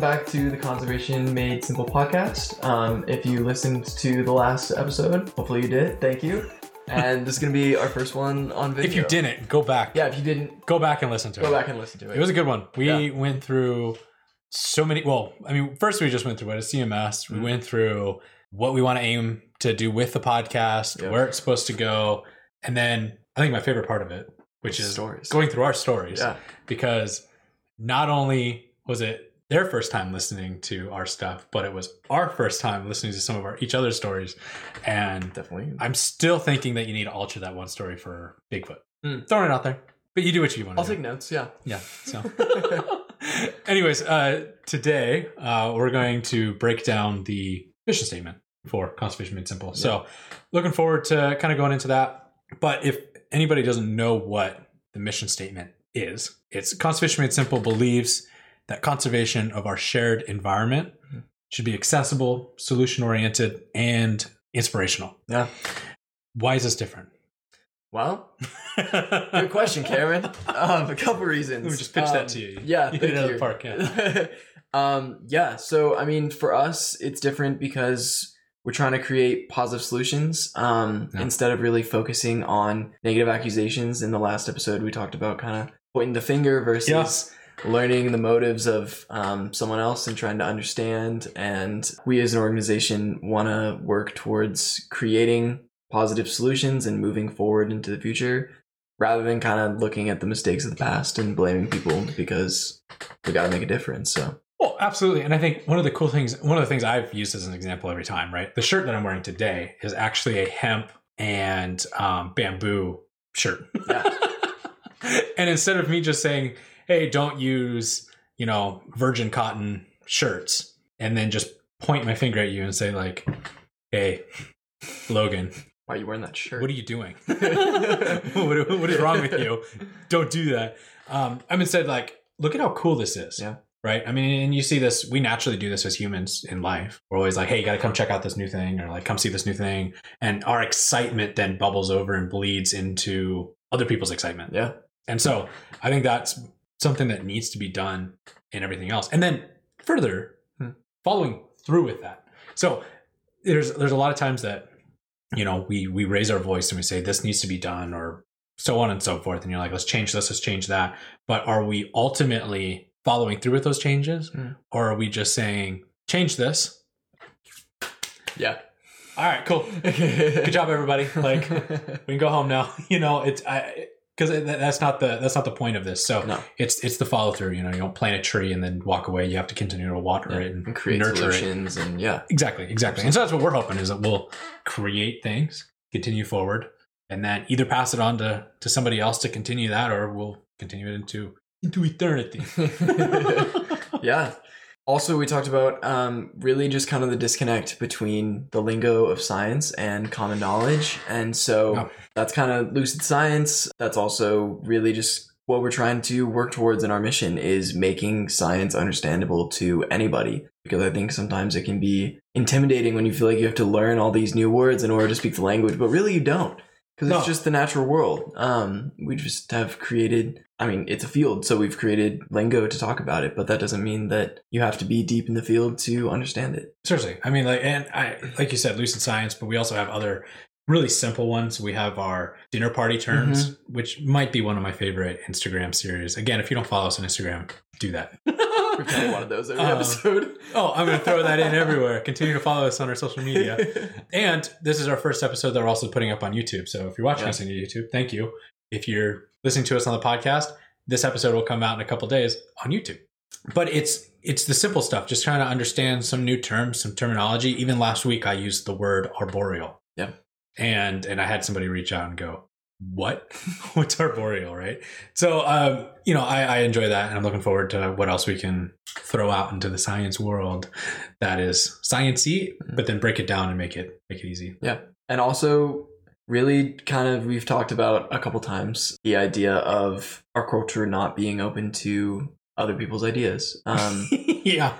welcome back to the Conservation Made Simple podcast. Um, if you listened to the last episode, hopefully you did. Thank you. And this is gonna be our first one on video. If you didn't, go back. yeah, if you didn't, Go back and listen to it. go it. back and listen to it. It was a good one. We Yeah. went through so many. Well, I mean, first we just went through what is CMS. We went through what we want to aim to do with the podcast, Yeah. where it's supposed to go, and then I think my favorite part of it, which is Stories. going through our stories, yeah, because not only was it their first time listening to our stuff, but it was our first time listening to some of our each other's stories, and definitely. I'm still thinking that you need to alter that one story for Bigfoot. Mm. Throwing it out there. But you do what you want I'll do. take notes. Yeah. yeah. So anyways, uh today uh we're going to break down the mission statement for Conservation Made Simple. So looking forward to kind of going into that. But if anybody doesn't know what the mission statement is, it's Conservation Made Simple believes that conservation of our shared environment Mhm. should be accessible, solution oriented, and inspirational. Yeah. Why is this different? Well, good question, Cameron. Um, a couple reasons. Let me just pitch that Um, to you. Yeah, You hit it thank you. the park, yeah. um, yeah. So, I mean, for us, it's different because we're trying to create positive solutions um, Yeah. instead of really focusing on negative accusations. In the last episode, we talked about kind of pointing the finger versus learning the motives of um, someone else and trying to understand. And we as an organization want to work towards creating positive solutions and moving forward into the future rather than kind of looking at the mistakes of the past and blaming people because we got to make a difference. So, Well, absolutely. And I think one of the cool things, one of the things I've used as an example every time, right? The shirt that I'm wearing today is actually a hemp and um, bamboo shirt. Yeah. and instead of me just saying, hey, don't use, you know, virgin cotton shirts, and then just point my finger at you and say, like, hey, Logan, why are you wearing that shirt? what are you doing? what, what is wrong with you? Don't do that. Um, I'm instead like, look at how cool this is. Yeah. Right. I mean, and you see this, we naturally do this as humans in life. We're always like, hey, you got to come check out this new thing or like, come see this new thing. And our excitement then bubbles over and bleeds into other people's excitement. yeah. And so I think that's something that needs to be done and everything else. And then further, Hmm. following through with that. So there's there's a lot of times that you know we we raise our voice and we say this needs to be done or so on and so forth and you're like let's change this let's change that but are we ultimately following through with those changes Hmm. or are we just saying change this Yeah. all right cool good job everybody like we can go home now you know it's i because that's not the that's not the point of this so no. it's it's the follow through you know you don't plant a tree and then walk away you have to continue to water Yeah. it and, And create nurture it and yeah. exactly exactly and so that's what we're hoping is that we'll create things continue forward and then either pass it on to to somebody else to continue that or we'll continue it into into eternity yeah. Also, we talked about um, really just kind of the disconnect between the lingo of science and common knowledge. And so Oh. that's kind of lucid science. That's also really just what we're trying to work towards in our mission is making science understandable to anybody. Because I think sometimes it can be intimidating when you feel like you have to learn all these new words in order to speak the language, but really you don't. Because No. it's just the natural world. Um, we just have created I mean, it's a field, so we've created lingo to talk about it, but that doesn't mean that you have to be deep in the field to understand it. seriously i mean like and i like you said lucid science but we also have other really simple ones we have our dinner party terms which might be one of my favorite instagram series again if you don't follow us on instagram do that We've done one of those every Uh, episode. oh i'm going to throw that in everywhere continue to follow us on our social media And this is our first episode that we're also putting up on YouTube. So if you're watching Yeah. us on YouTube, thank you. If you're listening to us on the podcast, this episode will come out in a couple days on YouTube. But it's it's the simple stuff, just trying to understand some new terms, some terminology. Even last week I used the word arboreal. Yeah. And and I had somebody reach out and go, What? What's arboreal, right? So um, you know, I, I enjoy that and I'm looking forward to what else we can throw out into the science world that is sciencey, but then break it down and make it make it easy. Yeah. And also, really, kind of, we've talked about a couple times the idea of our culture not being open to other people's ideas. Um, yeah,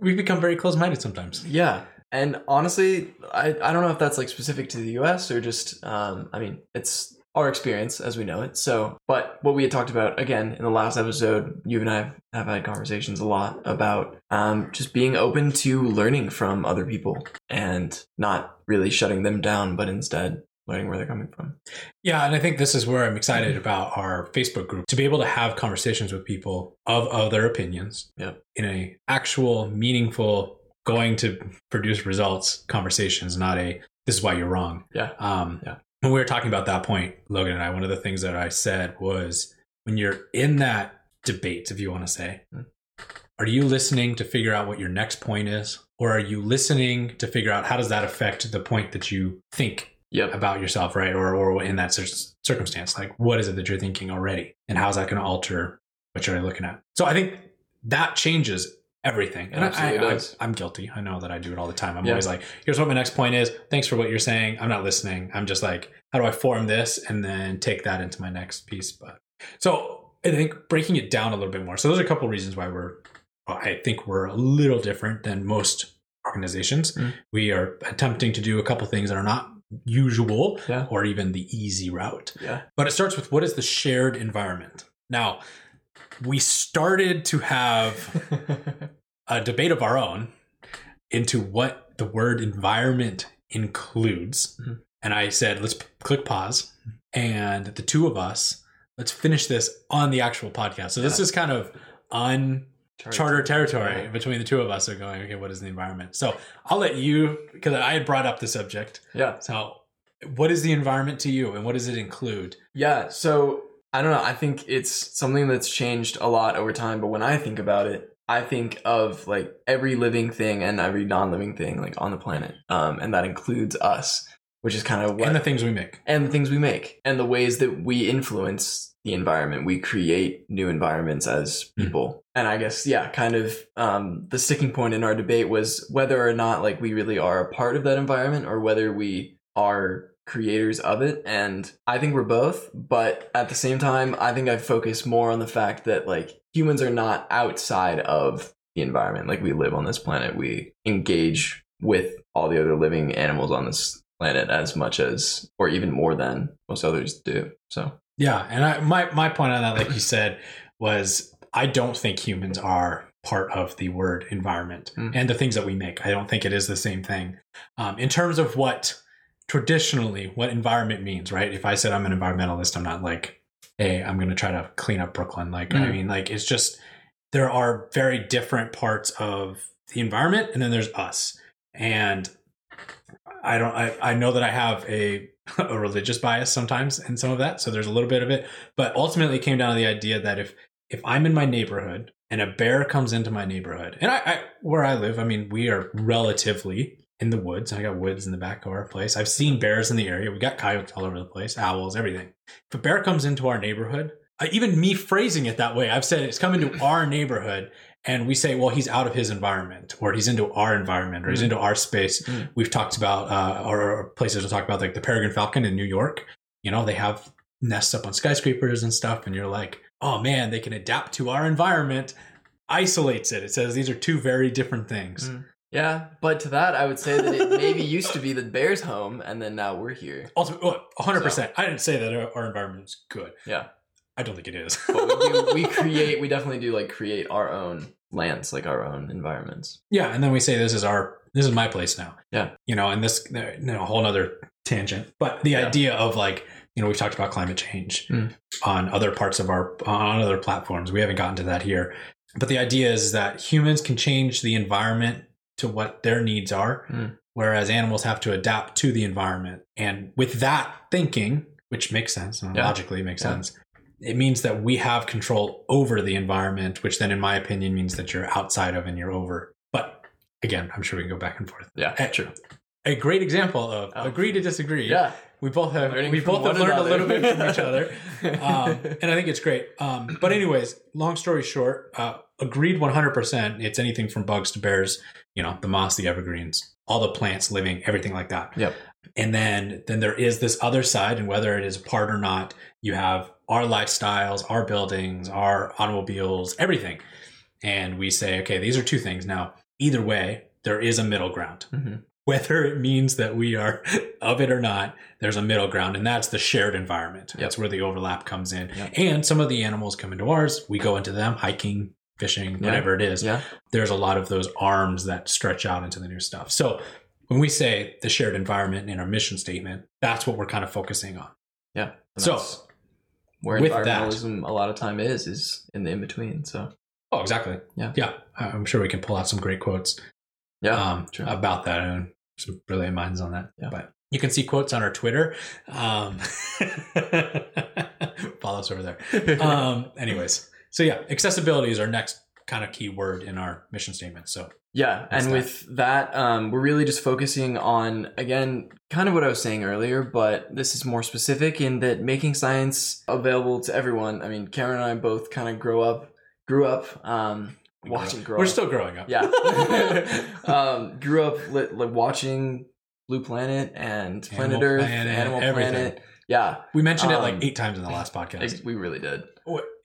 we've become very close-minded sometimes. yeah. And honestly, I, I don't know if that's like specific to the US or just, um, I mean, it's our experience as we know it. So, but what we had talked about again in the last episode, you and I have had conversations a lot about um, just being open to learning from other people and not really shutting them down, but instead learning where they're coming from. Yeah, and I think this is where I'm excited about our Facebook group to be able to have conversations with people of other opinions Yep. in a actual meaningful going to produce results conversations, not a this is why you're wrong. Yeah. Um, Yeah. When we were talking about that point, Logan and I, one of the things that I said was when you're in that debate, if you want to say, Mm. are you listening to figure out what your next point is? Or are you listening to figure out how does that affect the point that you think Yep. about yourself, right? Or, or in that circumstance, like what is it that you're thinking already? And how's that going to alter what you're looking at? So I think that changes everything. And I, I'm guilty. I know that I do it all the time. I'm Yeah. always like, here's what my next point is. Thanks for what you're saying. I'm not listening. I'm just like, how do I form this and then take that into my next piece? But so I think breaking it down a little bit more. So those are a couple of reasons why we're, well, I think we're a little different than most organizations. Mm. We are attempting to do a couple things that are not usual Yeah. or even the easy route. Yeah. But it starts with what is the shared environment? Now, we started to have a debate of our own into what the word environment includes. Mhm. And I said, let's p- click pause. And the two of us, let's finish this on the actual podcast. So this is kind of uncharted territory between the two of us are going, okay, what is the environment? So I'll let you, because I had brought up the subject. Yeah. So what is the environment to you and what does it include? Yeah, so I don't know. I think it's something that's changed a lot over time, but when I think about it, I think of like every living thing and every non-living thing like on the planet. Um and that includes us, which is kind of what And the things we make. and the things we make and the ways that we influence the environment. We create new environments as Hmm. people. And I guess yeah, kind of um the sticking point in our debate was whether or not like we really are a part of that environment or whether we are creators of it and I think we're both but at the same time I think I focus more on the fact that like humans are not outside of the environment like we live on this planet we engage with all the other living animals on this planet as much as or even more than most others do so Yeah, and I, my my point on that, like you said, was I don't think humans are part of the word environment Mm. and the things that we make. I don't think it is the same thing um, in terms of what traditionally what environment means. Right? If I said I'm an environmentalist, I'm not like, hey, I'm going to try to clean up Brooklyn. Like, I Mm. mean, like it's just there are very different parts of the environment, and then there's us, and I don't. I, I know that I have a a religious bias sometimes in some of that, so there's a little bit of it. But ultimately, it came down to the idea that if if I'm in my neighborhood and a bear comes into my neighborhood, and I, I where I live, I mean, we are relatively in the woods. I got woods in the back of our place. I've seen bears in the area. We got coyotes all over the place, owls, everything. If a bear comes into our neighborhood, even me phrasing it that way, I've said it's coming to our neighborhood, and we say, well, he's out of his environment, or he's into our environment, or he's Mm. into our space. Mm. We've talked about, uh, or places to talk about, like the Peregrine Falcon in New York. You know, they have nests up on skyscrapers and stuff, and you're like, oh man, they can adapt to our environment. Isolates it. It says these are two very different things. Mm. yeah but to that I would say that it maybe used to be the bear's home and then now we're here Ultimately, 100%. I didn't say that our, our environment is good. yeah I don't think it is. but we do we create we definitely do like create our own lands like our own environments Yeah, and then we say this is our this is my place now. Yeah. You know, and this you know, a whole other tangent. But the Yeah. idea of like, you know, we've talked about climate change Mm. on other parts of our on other platforms. We haven't gotten to that here. But the idea is that humans can change the environment to what their needs are, Mm. whereas animals have to adapt to the environment. And with that thinking, which makes sense, and Yeah. logically makes Yeah. sense, it means that we have control over the environment, which then, in my opinion, means that you're outside of and you're over. But again, I'm sure we can go back and forth. yeah Eh, true A great example of Oh. agree to disagree. yeah we both have Learning we both have learned a little bit from each other, um, and I think it's great. Um, but anyways, long story short, uh, agreed 100. percent It's anything from bugs to bears, you know, the moss, the evergreens, all the plants living, everything like that. Yep. And then then there is this other side, and whether it is a part or not, you have our lifestyles, our buildings, our automobiles, everything, and we say, okay, these are two things. Now, either way, there is a middle ground Mhm. whether it means that we are of it or not, there's a middle ground, and that's the shared environment. Yep. That's where the overlap comes in. Yep. And some of the animals come into ours. We go into them, hiking, fishing, Yeah. whatever it is. Yeah. There's a lot of those arms that stretch out into the new stuff. So when we say the shared environment in our mission statement, that's what we're kind of focusing on. Yeah. So, where with that- environmentalism a lot of time is is in the in between. So Oh, exactly. Yeah. Yeah. I'm sure we can pull out some great quotes yeah, um, true. about that and some brilliant minds on that. Yeah. But you can see quotes on our Twitter. Um, follow us over there. Um, anyways, so yeah, accessibility is our next kind of key word in our mission statement. So Yeah, and that? with that, um, we're really just focusing on again, kind of what I was saying earlier, but this is more specific in that making science available to everyone. I mean, Karen and I both kind of grow up, grew up, um, we watching grow- grow. we're up. still growing up. yeah, um, grew up li- like watching Blue Planet and Planet Animal Earth, Planet, Animal everything. Planet. Yeah, We mentioned it like Um, eight times in the last podcast. we really did.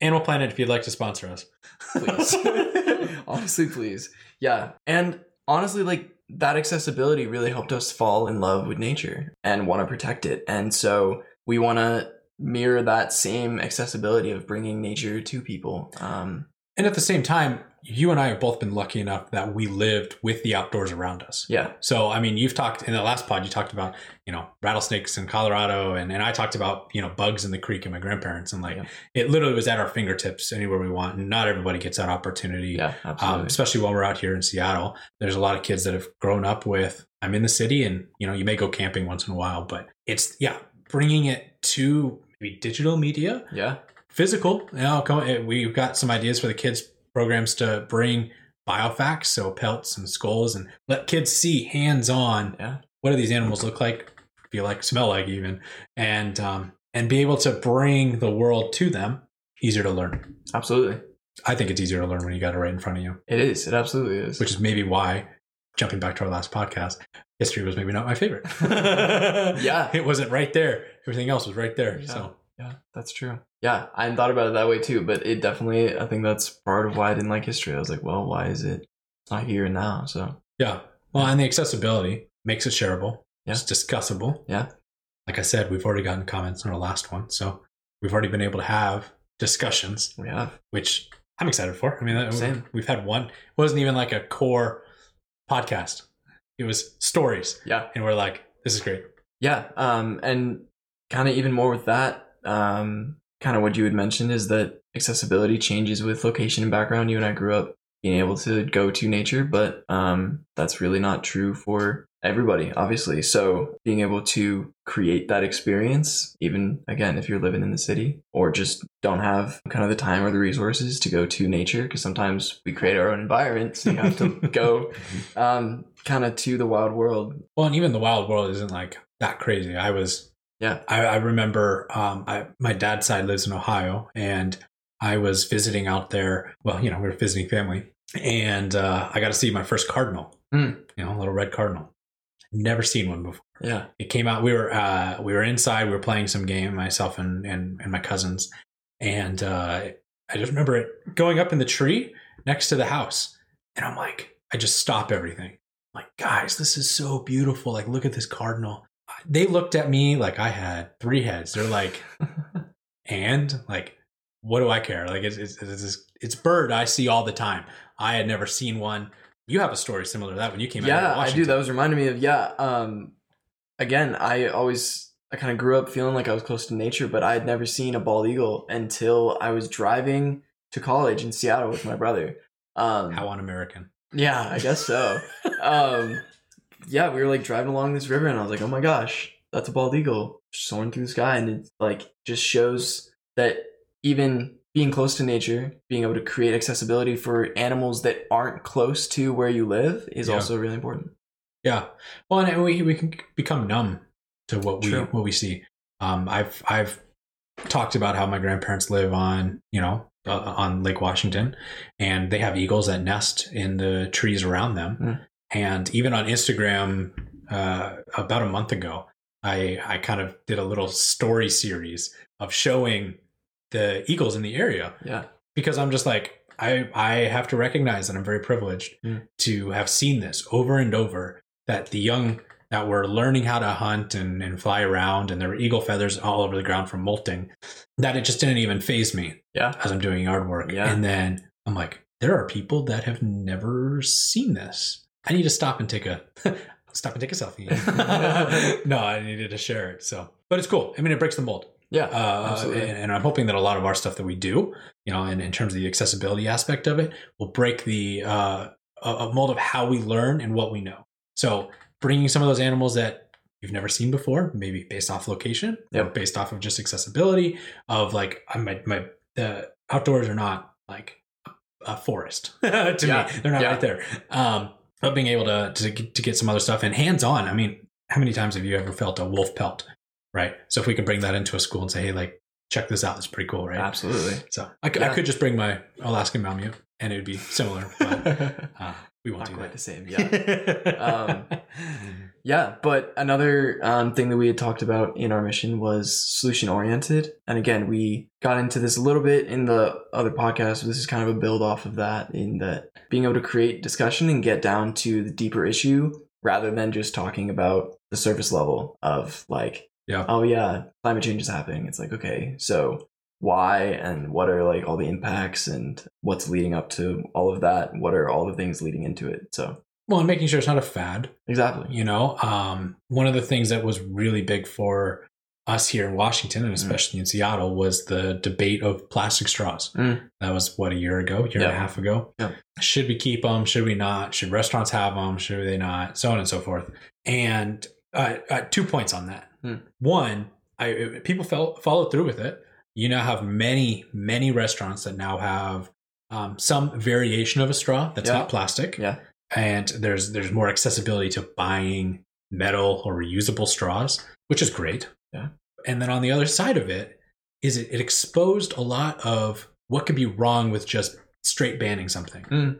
Animal Planet, if you'd like to sponsor us, please. Honestly please. Yeah. And honestly like that accessibility really helped us fall in love with nature and want to protect it. And so we want to mirror that same accessibility of bringing nature to people um and at the same time, you and I have both been lucky enough that we lived with the outdoors around us. yeah So, I mean, you've talked in the last pod, you talked about, you know, rattlesnakes in Colorado, and, and I talked about, you know, bugs in the creek and my grandparents. And like, Yeah. it literally was at our fingertips anywhere we want. And not everybody gets that opportunity, yeah absolutely um, especially while we're out here in Seattle. There's a lot of kids that have grown up with, I'm in the city, and, you know, you may go camping once in a while, but it's, yeah, bringing it to maybe digital media yeah physical. You know, eh, we've got some ideas for the kids programs to bring biofacts, so pelts and skulls, and let kids see hands on. Yeah. What do these animals look like? Feel like, smell like, even, and um, and be able to bring the world to them. Easier to learn. absolutely I think it's easier to learn when you got it right in front of you, it is it absolutely is which is maybe why. Jumping back to our last podcast, history was maybe not my favorite. Yeah. it wasn't right there. Everything else was right there. Yeah. So yeah that's true yeah i hadn't thought about it that way too but it definitely i think that's part of why i didn't like history i was like well why is it not here and now so Yeah. Well, and the accessibility makes it shareable. Yeah. It's discussable. Yeah. Like I said, we've already gotten comments on our last one. So we've already been able to have discussions, we have which I'm excited for. I mean, that- Same. we've had one, it wasn't even like a core podcast, it was stories. yeah And we're like, this is great. Yeah, um, and kind of even more with that, um, kind of what you had mentioned is that accessibility changes with location and background. You and I grew up being able to go to nature, but um, that's really not true for everybody, obviously. So being able to create that experience, even again, if you're living in the city or just don't have kind of the time or the resources to go to nature, because sometimes we create our own environment, so you have to go um, kind of to the wild world. Well, and even the wild world isn't like that crazy. I was, Yeah. I, I remember um, I, my dad's side lives in Ohio, and I was visiting out there. Well, you know, we were visiting family, and uh, I got to see my first cardinal. Hmm. You know, a little red cardinal. Never seen one before. Yeah. It came out. We were uh, we were inside. We were playing some game, myself and and, and my cousins, and uh, I just remember it going up in the tree next to the house, and I'm like, I just stop everything. I'm like, guys, this is so beautiful. Like, look at this cardinal. They looked at me like I had three heads. They're like, and like, what do I care? Like, it's it's it's, it's bird I see all the time. I had never seen one. You have a story similar to that when you came out. yeah i do that was reminding me of yeah um again i always i kind of grew up feeling like i was close to nature but i had never seen a bald eagle until i was driving to college in seattle with my brother um How un-American. yeah i guess so um yeah we were like driving along this river and i was like oh my gosh that's a bald eagle soaring through the sky and it like just shows that even being close to nature being able to create accessibility for animals that aren't close to where you live is Yeah. also really important Yeah. Well, and we we can become numb to what we what we see. Um, I've I've talked about how my grandparents live on you know uh, on Lake Washington, and they have eagles that nest in the trees around them. Mm. And even on Instagram, uh, about a month ago, I I kind of did a little story series of showing the eagles in the area yeah because I'm just like I I have to recognize that I'm very privileged Mm. to have seen this over and over that the young that were learning how to hunt and, and fly around and there were eagle feathers all over the ground from molting that it just didn't even faze me Yeah. as I'm doing yard work. Yeah. And then I'm like, there are people that have never seen this. I need to stop and take a stop and take a selfie. no, I needed to share it. So, but it's cool. I mean, it breaks the mold. Yeah. Uh, Absolutely. and, and I'm hoping that a lot of our stuff that we do, you know, and in terms of the accessibility aspect of it, will break the uh, a mold of how we learn and what we know. So, bringing some of those animals that you've never seen before, maybe based off location or based off of just accessibility, of like I- my my the outdoors are not like a forest to Yeah. me. They're not Yeah. right there. Um, but being able to, to get- to get some other stuff and hands on. I mean, how many times have you ever felt a wolf pelt? Right. So if we can bring that into a school and say, hey, like check this out, it's pretty cool, right? Absolutely. So I, Yeah. could just bring my Alaskan Malamute and it would be similar, but uh, we won't Not do quite that. the same. Yeah. Um, Yeah, but another um, thing that we had talked about in our mission was solution oriented. And again, we got into this a little bit in the other podcast. This is kind of a build off of that, in that being able to create discussion and get down to the deeper issue rather than just talking about the surface level of like, Yeah. oh yeah, climate change is happening. It's like, okay, so why and what are like all the impacts and what's leading up to all of that? What are all the things leading into it? So well, and making sure it's not a fad. exactly. You know, um, one of the things that was really big for us here in Washington and especially in Seattle was the debate of plastic straws. Mm. That was what a year ago, year and a half ago. Yeah. Should we keep them? Should we not? Should restaurants have them? Should they not? So on and so forth. And uh, uh, two points on that. Hmm. One, I people fell, followed through with it. You now have many, many restaurants that now have um, some variation of a straw that's Yeah. not plastic Yeah. And there's there's more accessibility to buying metal or reusable straws, which is great. Yeah. And then on the other side of it is it, it exposed a lot of what could be wrong with just straight banning something. Mm.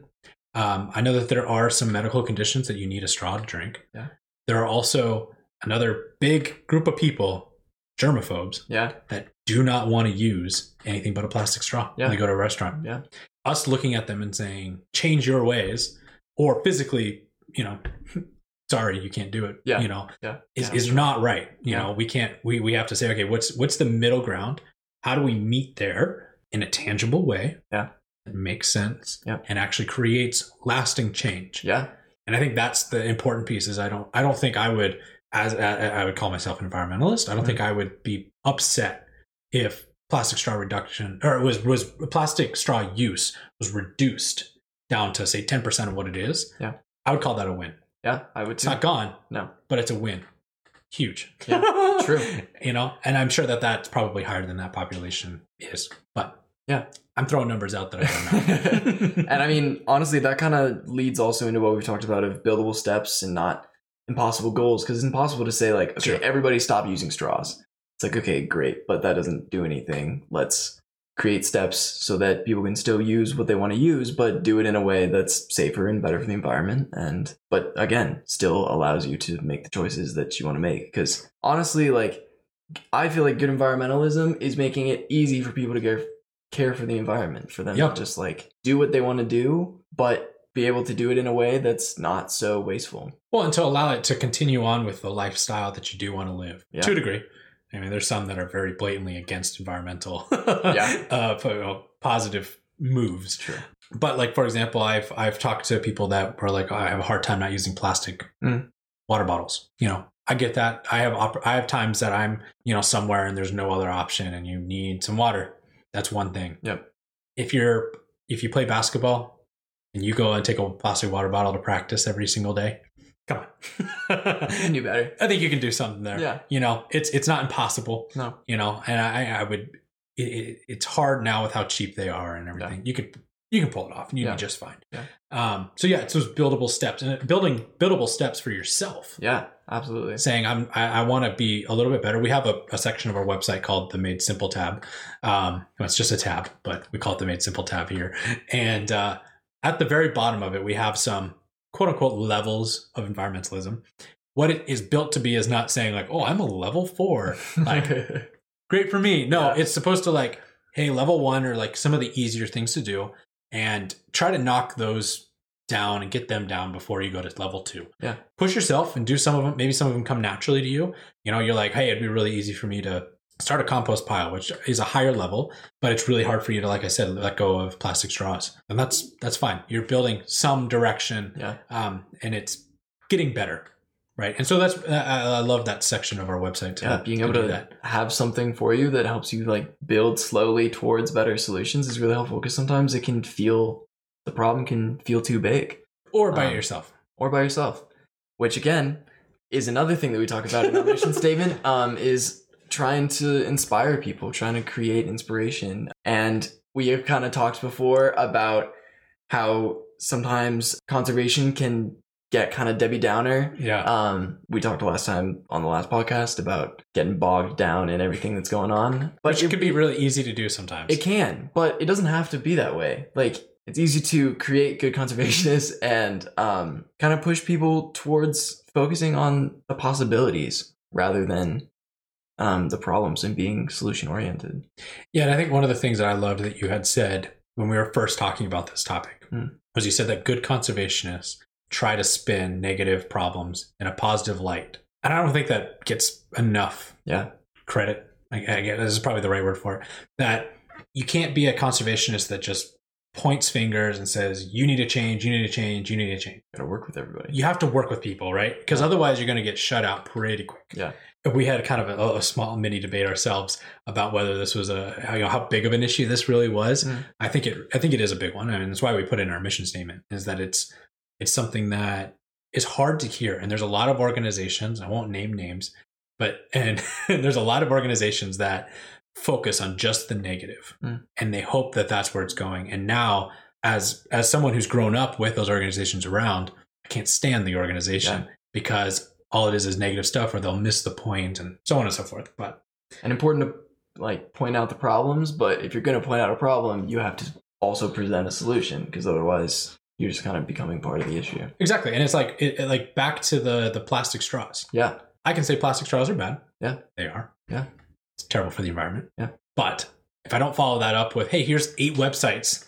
Um, I know that there are some medical conditions that you need a straw to drink. Yeah. There are also another big group of people, germaphobes, Yeah. that do not want to use anything but a plastic straw Yeah. when they go to a restaurant Yeah. us looking at them and saying change your ways or physically you know sorry you can't do it Yeah. you know Yeah. is, Yeah, is not right you Yeah. know we can't we, we have to say okay what's what's the middle ground how do we meet there in a tangible way Yeah. that makes sense Yeah. and actually creates lasting change Yeah. and i think that's the important piece is i don't i don't think i would as I, I would call myself an environmentalist i don't Mhm. think i would be upset if plastic straw reduction or was was plastic straw use was reduced down to say 10% of what it is Yeah. i would call that a win Yeah. I would it's too. not gone No. but it's a win huge Yeah, true. you know and i'm sure that that's probably higher than that population is but Yeah. i'm throwing numbers out that i don't know and I mean, honestly, that kind of leads also into what we've talked about of buildable steps and not impossible goals. Because it's impossible to say like, okay, Sure. everybody stop using straws. It's like, okay, great, but that doesn't do anything. Let's create steps so that people can still use what they want to use, but do it in a way that's safer and better for the environment. And but again, still allows you to make the choices that you want to make. Because honestly, like, I feel like good environmentalism is making it easy for people to care care for the environment for them Yep. to just like do what they want to do but be able to do it in a way that's not so wasteful Well, and to allow it to continue on with the lifestyle that you do want to live Yeah. to a degree. I mean, there's some that are very blatantly against environmental, Yeah. uh, positive moves. True. But like for example, I've I've talked to people that were like, I have a hard time not using plastic Mm. water bottles. You know, I get that. I have op- I have times that I'm you know somewhere and there's no other option, and you need some water. That's one thing. Yep. If you're if you play basketball and you go and take a plastic water bottle to practice every single day, come on. do better I think you can do something there. Yeah. You know, it's it's not impossible. no You know, and I I would. It, it, it's hard now with how cheap they are and everything. You could you can pull it off and you'd Yeah. be just fine. Yeah. Um. So yeah, it's those buildable steps and building buildable steps for yourself. yeah absolutely Saying I'm I, I want to be a little bit better. We have a, a section of our website called the Made Simple tab. Um, it's just a tab, but we call it the Made Simple tab here. And uh, at the very bottom of it, we have some quote unquote levels of environmentalism. What it is built to be is not saying like, oh, I'm a level four. Like, great for me. No, Yeah. it's supposed to like, hey, level one are like some of the easier things to do and try to knock those down and get them down before you go to level two. Yeah. Push yourself and do some of them. Maybe some of them come naturally to you. You know, you're like, hey, it'd be really easy for me to start a compost pile, which is a higher level, but it's really hard for you to, like I said, let go of plastic straws. And that's that's fine. You're building some direction, Yeah. um, and it's getting better, right? And so that's I, I love that section of our website. To, Yeah, being able do to have something for you that helps you like build slowly towards better solutions is really helpful because sometimes it can feel the problem can feel too big or by um, yourself. or by yourself, which again is another thing that we talk about in our mission statement um, is trying to inspire people, trying to create inspiration. And we have kind of talked before about how sometimes conservation can get kind of Debbie Downer Yeah. um, we talked last time on the last podcast about getting bogged down in everything that's going on, but Which it, could be really easy to do sometimes. it can, but it doesn't have to be that way. Like it's easy to create good conservationists and um, kind of push people towards focusing on the possibilities rather than um, the problems and being solution oriented. Yeah, and I think one of the things that I loved that you had said when we were first talking about this topic Hmm. was you said that good conservationists try to spin negative problems in a positive light. And I don't think that gets enough Yeah, credit. I, I guess this is probably the right word for it. That you can't be a conservationist that just points fingers and says, you need to change, you need to change, you need to change. gotta work with everybody. You have to work with people, right? Because otherwise you're going to get shut out pretty quick. Yeah. We had kind of a, a small mini debate ourselves about whether this was a how, you know, how big of an issue this really was. Mm. I think it I think it is a big one. I mean, that's why we put in our mission statement is that it's it's something that is hard to hear. And there's a lot of organizations, I won't name names, but and there's a lot of organizations that focus on just the negative Mm. and they hope that that's where it's going. And now as as someone who's grown up with those organizations around, I can't stand the organization Yeah. because all it is is negative stuff or they'll miss the point and so on and so forth. But and important to like point out the problems but if you're going to point out a problem you have to also present a solution because otherwise you're just kind of becoming part of the issue exactly. And it's like it, it- like back to the the plastic straws. yeah I can say plastic straws are bad. Yeah. They are. Yeah. It's terrible for the environment. Yeah. But if I don't follow that up with, hey, here's eight websites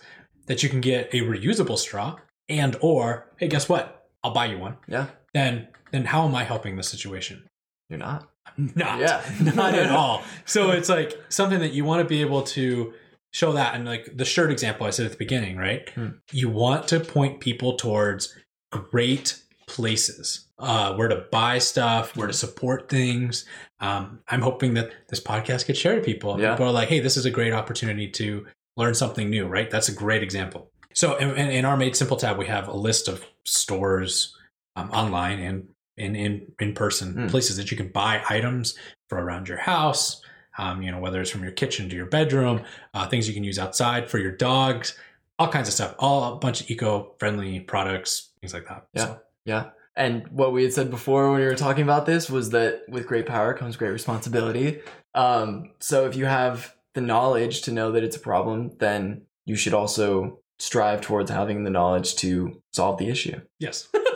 that you can get a reusable straw and or hey, guess what? I'll buy you one. yeah Then then how am I helping the situation? you're not Not. yeah Not at all. So it's like something that you want to be able to show that and like the shirt example I said at the beginning, right? Hmm. You want to point people towards great places uh, where to buy stuff, where to support things. Um, I'm hoping that this podcast gets shared to people. Yeah. People are like, hey, this is a great opportunity to learn something new, right? That's a great example. So in in our Made Simple tab, we have a list of stores um, online and in, in, in person Hmm. places that you can buy items for around your house. Um, you know, whether it's from your kitchen to your bedroom, uh, things you can use outside for your dogs, all kinds of stuff, all a bunch of eco-friendly products, things like that. Yeah. So, yeah and what we had said before when we were talking about this was that with great power comes great responsibility um, so if you have the knowledge to know that it's a problem then you should also strive towards having the knowledge to solve the issue yes.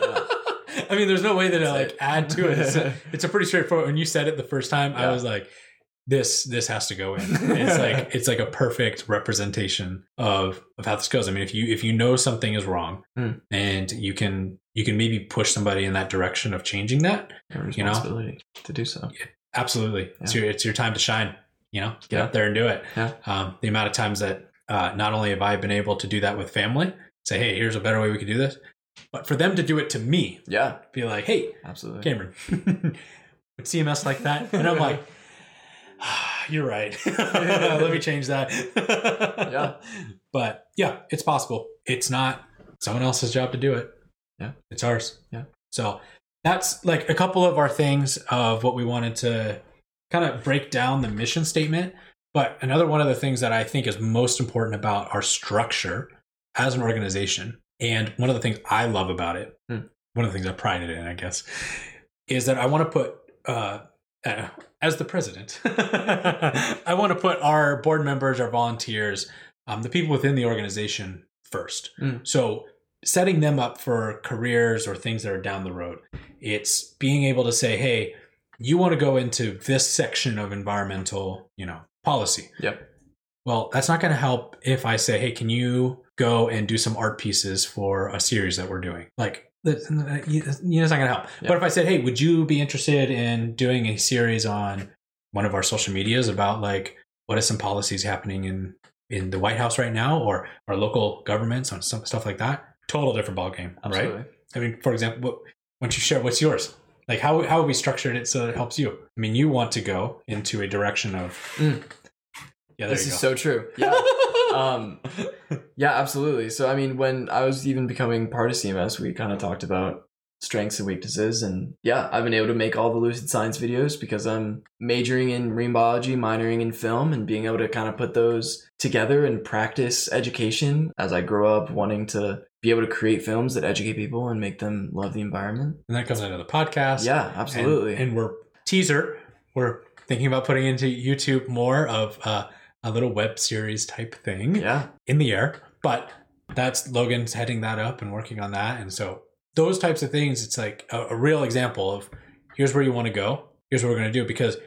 I mean, there's no way that I like it. add to it. It's a, it's a pretty straightforward. When you said it the first time, I was like, this this has to go in. It's like it's like a perfect representation of of how this goes. I mean, if you if you know something is wrong Hmm. and you can you can maybe push somebody in that direction of changing that, You know? to do so absolutely, it's your it's your time to shine. You know, get Yeah. out there and do it. Yeah. Um, the amount of times that uh, not only have I been able to do that with family, say, hey, here's a better way we could do this, but for them to do it to me, yeah be like, hey, absolutely Cameron, would CMS like that? And I'm like, "Ah, you're right. Let me change that. Yeah. But yeah, it's possible. It's not someone else's job to do it. Yeah. It's ours. Yeah. So that's like a couple of our things of what we wanted to kind of break down the mission statement. But another one of the things that I think is most important about our structure as an organization, and one of the things I love about it, Hmm. one of the things I pride it in, I guess, is that I want to put, uh, uh, as the president, I want to put our board members, our volunteers, um, the people within the organization first. Mm. So setting them up for careers or things that are down the road. It's being able to say, hey, you want to go into this section of environmental, you know, policy. Yep. Well, that's not going to help if I say, hey, can you go and do some art pieces for a series that we're doing. Like, you know, it's not gonna help. Yeah. But if I said, hey, would you be interested in doing a series on one of our social medias about like what are some policies happening in in the White House right now or our local governments on some stuff like that? Total different ballgame, right? I mean, for example, what, don't you share what's yours? Like how how have we structured it so that it helps you? I mean, you want to go into a direction of Mm. yeah, there This is go. so true. Yeah. um, yeah, absolutely. So, I mean, when I was even becoming part of CMS, we kind of talked about strengths and weaknesses. And yeah, I've been able to make all the lucid science videos because I'm majoring in marine biology, minoring in film, and being able to kind of put those together and practice education as I grow up, wanting to be able to create films that educate people and make them love the environment. and that comes into the podcast. Yeah, And- absolutely. And, we're teaser. We're thinking about putting into YouTube more of uh, a little web series type thing yeah, in the air. But that's Logan's heading that up and working on that. And so those types of things, it's like a, a real example of here's where you want to go. Here's what we're going to do. Because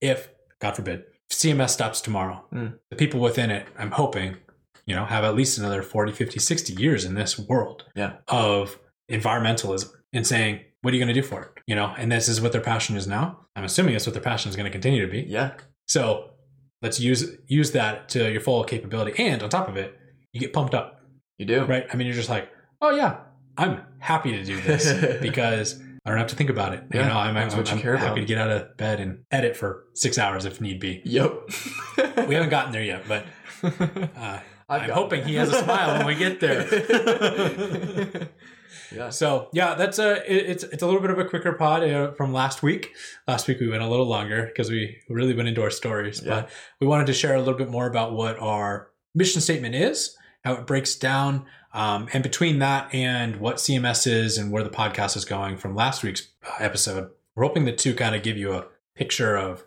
if, God forbid, CMS stops tomorrow, Mm. the people within it, I'm hoping, you know, have at least another 40, 50, 60 years in this world Yeah. of environmentalism and saying, what are you going to do for it? You know, and this is what their passion is now. I'm assuming that's what their passion is going to continue to be. yeah, So let's use use that to your full capability. And on top of it, you get pumped up, you do. right? I mean, you're just like, oh yeah, I'm happy to do this because I don't have to think about it. you Yeah, know, I'm, I'm, you I'm care happy about. to get out of bed and edit for six hours if need be. Yep. We haven't gotten there yet, but uh, I'm hoping that. he has a smile when we get there. yeah. So yeah, that's a it- it's it's a little bit of a quicker pod uh, from last week. Last week we went a little longer because we really went into our stories, Yeah. but we wanted to share a little bit more about what our mission statement is, how it breaks down, um, and between that and what CMS is and where the podcast is going from last week's uh, episode, we're hoping the two kind of give you a picture of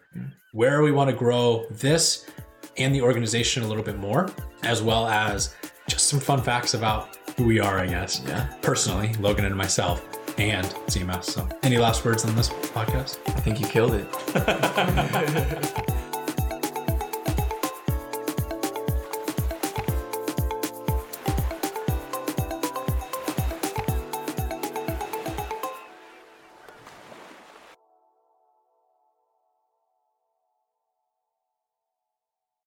where we want to grow this and the organization a little bit more, as well as just some fun facts about who we are, I guess Yeah. personally, Logan and myself, and CMS. So, any last words on this podcast? I think you killed it.